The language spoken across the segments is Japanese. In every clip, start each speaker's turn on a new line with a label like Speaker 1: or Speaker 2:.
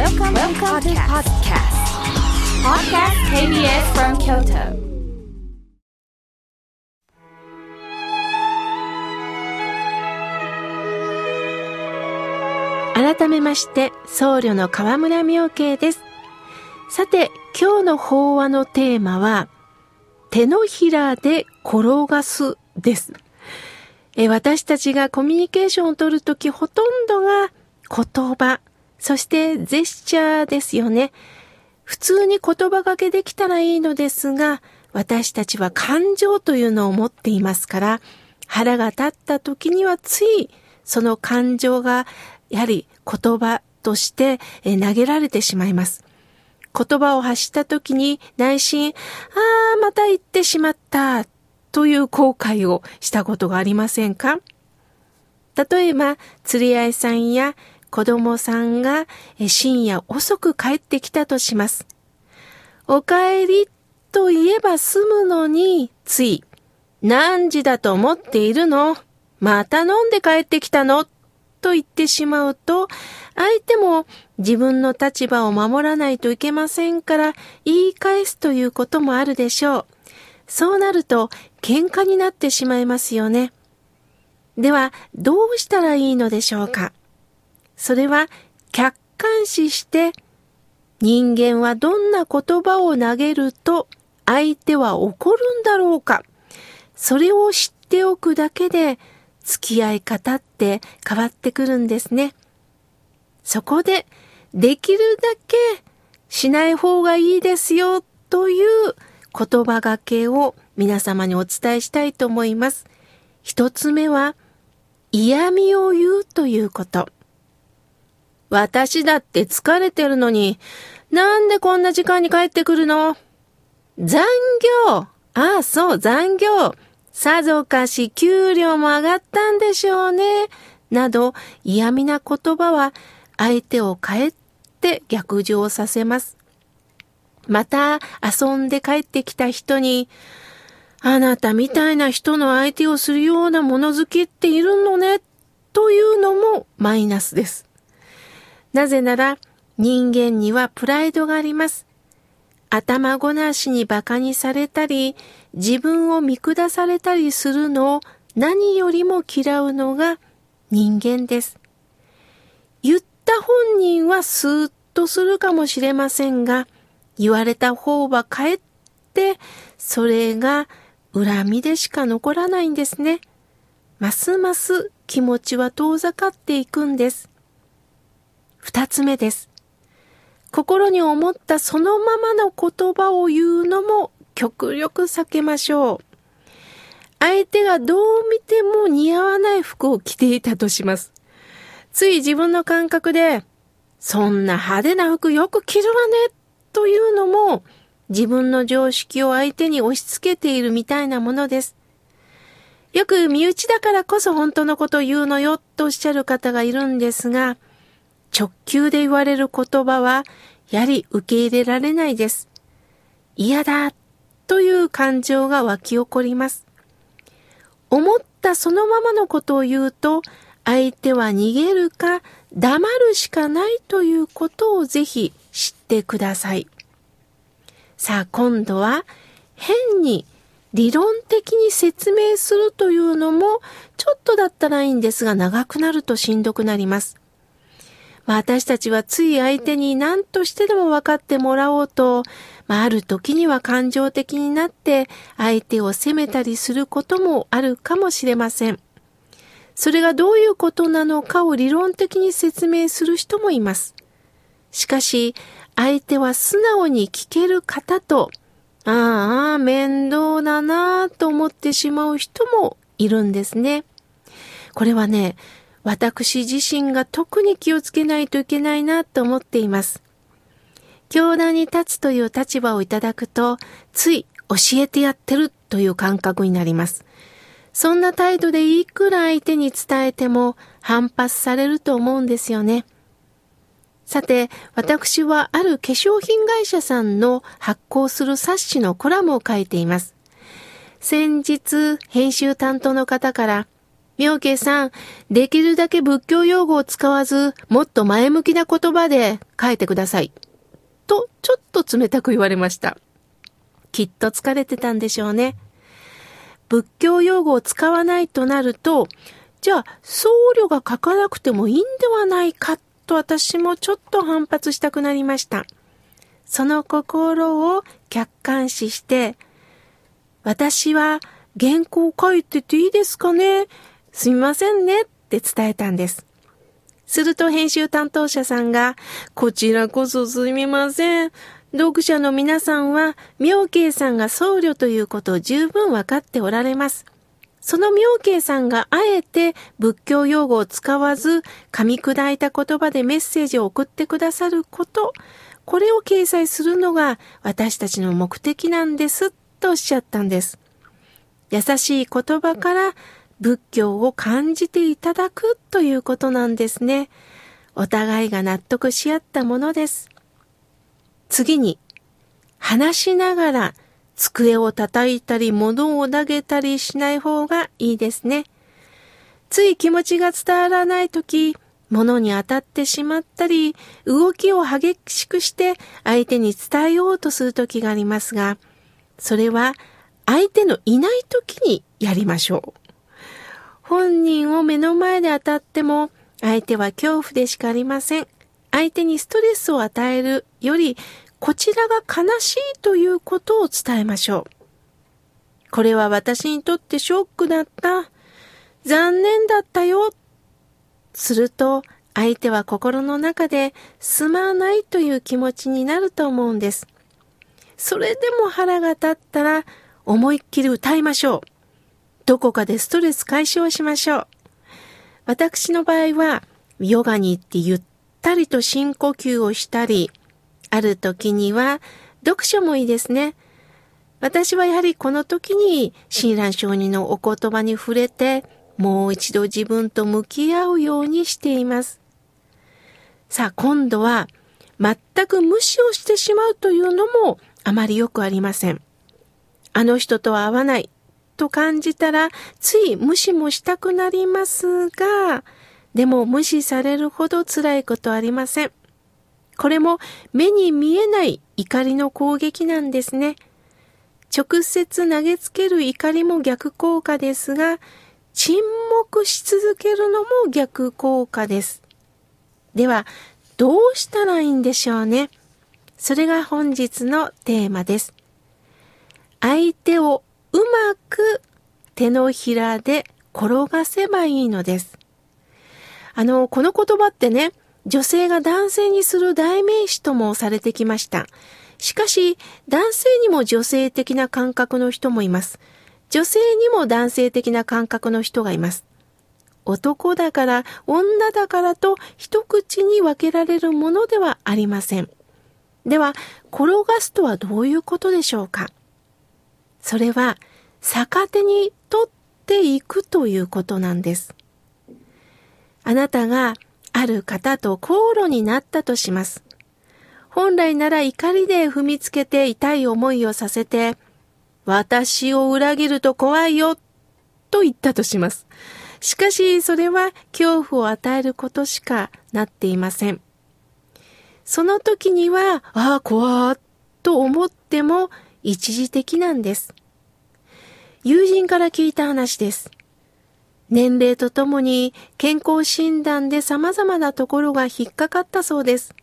Speaker 1: Welcome, Welcome to podcast. Podcast KBS from Kyoto.
Speaker 2: 改めまして僧侶の河村明慶ですさて今日の法話のテーマは手のひらで転がすですえ私たちがコミュニケーションを取るときほとんどが言葉そしてジェスチャーですよね普通に言葉がけできたらいいのですが私たちは感情というのを持っていますから腹が立った時にはついその感情がやはり言葉として投げられてしまいます。言葉を発した時に内心、ああ、また言ってしまったという後悔をしたことがありませんか？例えば、釣り合いさんや子供さんが深夜遅く帰ってきたとします。お帰りと言えば済むのに、つい、何時だと思っているの？また飲んで帰ってきたの？と言ってしまうと、相手も自分の立場を守らないといけませんから言い返すということもあるでしょう。そうなると喧嘩になってしまいますよね。では、どうしたらいいのでしょうか？それは客観視して人間はどんな言葉を投げると相手は怒るんだろうかそれを知っておくだけで付き合い方って変わってくるんですね。そこで、できるだけしない方がいいですよという言葉がけを皆様にお伝えしたいと思います。一つ目は、嫌味を言うということ。私だって疲れてるのに、なんでこんな時間に帰ってくるの？残業ああ、そう、残業さぞかし給料も上がったんでしょうね。など嫌味な言葉は相手を帰って逆上させます。また遊んで帰ってきた人に、あなたみたいな人の相手をするような物好きっているのね、というのもマイナスです。なぜなら人間にはプライドがあります。頭ごなしに馬鹿にされたり、自分を見下されたりするのを何よりも嫌うのが人間です。言った本人はスーッとするかもしれませんが、言われた方はかえってそれが恨みでしか残らないんですね。ますます気持ちは遠ざかっていくんです。二つ目です。心に思ったそのままの言葉を言うのも極力避けましょう。相手がどう見ても似合わない服を着ていたとします。つい自分の感覚で、そんな派手な服よく着るわね、というのも、自分の常識を相手に押し付けているみたいなものです。よく身内だからこそ本当のことを言うのよ、とおっしゃる方がいるんですが、直球で言われる言葉は、やはり受け入れられないです。嫌だという感情が湧き起こります。思ったそのままのことを言うと、相手は逃げるか黙るしかないということをぜひ知ってください。さあ今度は変に理論的に説明するというのもちょっとだったらいいんですが長くなるとしんどくなります。まあ、私たちはつい相手に何としてでも分かってもらおうと、まあ、ある時には感情的になって相手を責めたりすることもあるかもしれません。それがどういうことなのかを理論的に説明する人もいます。しかし、相手は素直に聞ける方と、ああ、面倒だなぁと思ってしまう人もいるんですね。これはね、私自身が特に気をつけないといけないなと思っています。教団に立つという立場をいただくと、つい教えてやってるという感覚になります。そんな態度でいくら相手に伝えても反発されると思うんですよね。さて、私はある化粧品会社さんの発行する冊子のコラムを書いています。先日、編集担当の方から、妙慶さん、できるだけ仏教用語を使わず、もっと前向きな言葉で書いてください。と、ちょっと冷たく言われました。きっと疲れてたんでしょうね。仏教用語を使わないとなると、じゃあ僧侶が書かなくてもいいんではないかと私もちょっと反発したくなりました。その心を客観視して、私は原稿書いてていいですかね？すみませんねって伝えたんです。すると編集担当者さんが、こちらこそすみません。読者の皆さんは、妙慶さんが僧侶ということを十分わかっておられます。その妙慶さんがあえて仏教用語を使わず、噛み砕いた言葉でメッセージを送ってくださること、これを掲載するのが私たちの目的なんですとおっしゃったんです。優しい言葉から仏教を感じていただくということなんですね。お互いが納得し合ったものです。次に、話しながら机を叩いたり物を投げたりしない方がいいですね。つい気持ちが伝わらないとき、物に当たってしまったり、動きを激しくして相手に伝えようとするときがありますが、それは相手のいないときにやりましょう。本人を目の前で当たっても、相手は恐怖でしかありません。相手にストレスを与えるより、こちらが悲しいということを伝えましょう。これは私にとってショックだった。残念だったよ。すると、相手は心の中ですまないという気持ちになると思うんです。それでも腹が立ったら思いっきり歌いましょう。どこかでストレス解消しましょう。私の場合は、ヨガに行ってゆったりと深呼吸をしたり、ある時には読書もいいですね。私はやはりこの時に親鸞上人のお言葉に触れて、もう一度自分と向き合うようにしています。さあ、今度は全く無視をしてしまうというのもあまりよくありません。あの人とは会わない。と感じたら、つい無視もしたくなりますが、でも無視されるほど辛いことありません。これも目に見えない怒りの攻撃なんですね。直接投げつける怒りも逆効果ですが、沈黙し続けるのも逆効果です。では、どうしたらいいんでしょうね。それが本日のテーマです。相手を手のひらで転がせばいいのです。あの、この言葉ってね、女性が男性にする代名詞ともされてきました。しかし、男性にも女性的な感覚の人もいます。女性にも男性的な感覚の人がいます。男だから、女だからと一口に分けられるものではありません。では、転がすとはどういうことでしょうか？それは逆手にていくということなんです。あなたがある方と口論になったとします。本来なら怒りで踏みつけて痛い思いをさせて、私を裏切ると怖いよ、と言ったとします。しかし、それは恐怖を与えることしかなっていません。その時には、ああ、怖と思っても一時的なんです。友人から聞いた話です。年齢とともに健康診断で様々なところが引っかかったそうです。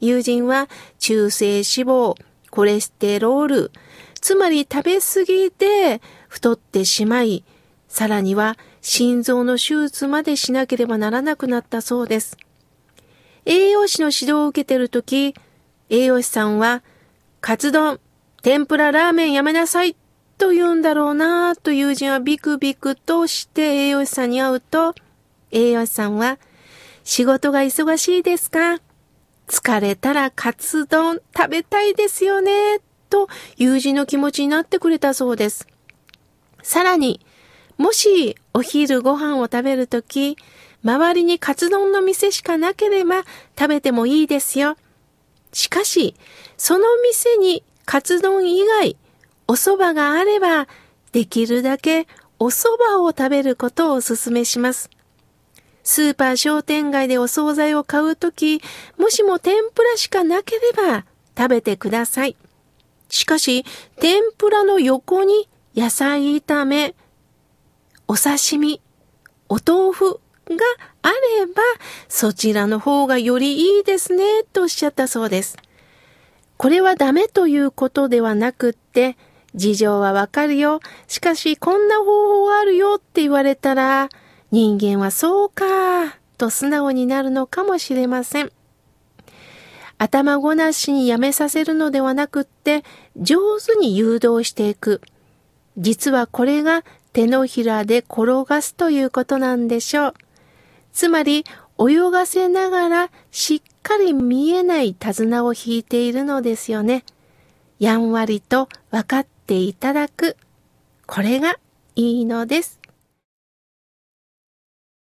Speaker 2: 友人は中性脂肪、コレステロール、つまり食べ過ぎで太ってしまい、さらには心臓の手術までしなければならなくなったそうです。栄養士の指導を受けているとき、栄養士さんは、カツ丼、天ぷらラーメンやめなさいと言うんだろうなと友人はビクビクとして栄養士さんに会うと、栄養士さんは、仕事が忙しいですか？疲れたらカツ丼食べたいですよねと友人の気持ちになってくれたそうです。さらに、もしお昼ご飯を食べるとき、周りにカツ丼の店しかなければ食べてもいいですよ。しかし、その店にカツ丼以外、お蕎麦があれば、できるだけお蕎麦を食べることをお勧めします。スーパー商店街でお惣菜を買うとき、もしも天ぷらしかなければ食べてください。しかし、天ぷらの横に野菜炒め、お刺身、お豆腐があれば、そちらの方がよりいいですね、とおっしゃったそうです。これはダメということではなくって、事情はわかるよ。しかし、こんな方法があるよって言われたら、人間はそうか、と素直になるのかもしれません。頭ごなしにやめさせるのではなくって、上手に誘導していく。実はこれが手のひらで転がすということなんでしょう。つまり、泳がせながらしっかり見えない手綱を引いているのですよね。やんわりと分かっっていただく。これがいいのです。